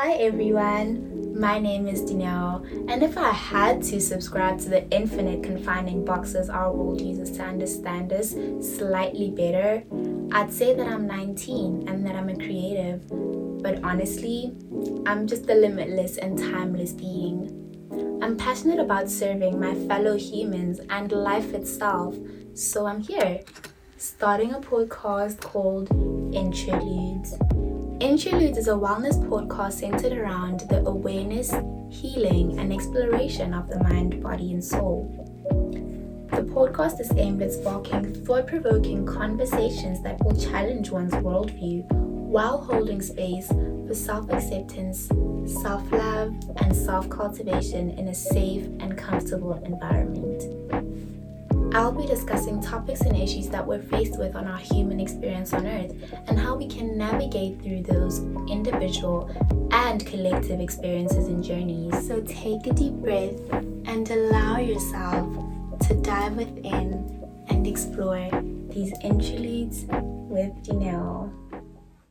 Hi everyone, my name is Danielle, and if I had to subscribe to the infinite confining boxes our world uses to understand us slightly better, I'd say that I'm 19 and that I'm a creative. But honestly, I'm just a limitless and timeless being. I'm passionate about serving my fellow humans and life itself, so I'm here, starting a podcast called Intraludes. Intraludes is a wellness podcast centered around the awareness, healing, and exploration of the mind, body, and soul. The podcast is aimed at sparking thought provoking conversations that will challenge one's worldview while holding space for self acceptance, self love, and self cultivation in a safe and comfortable environment. I'll be discussing topics and issues that we're faced with on our human experience on Earth and how we can navigate through those individual and collective experiences and journeys. So take a deep breath and allow yourself to dive within and explore these interludes with Janelle.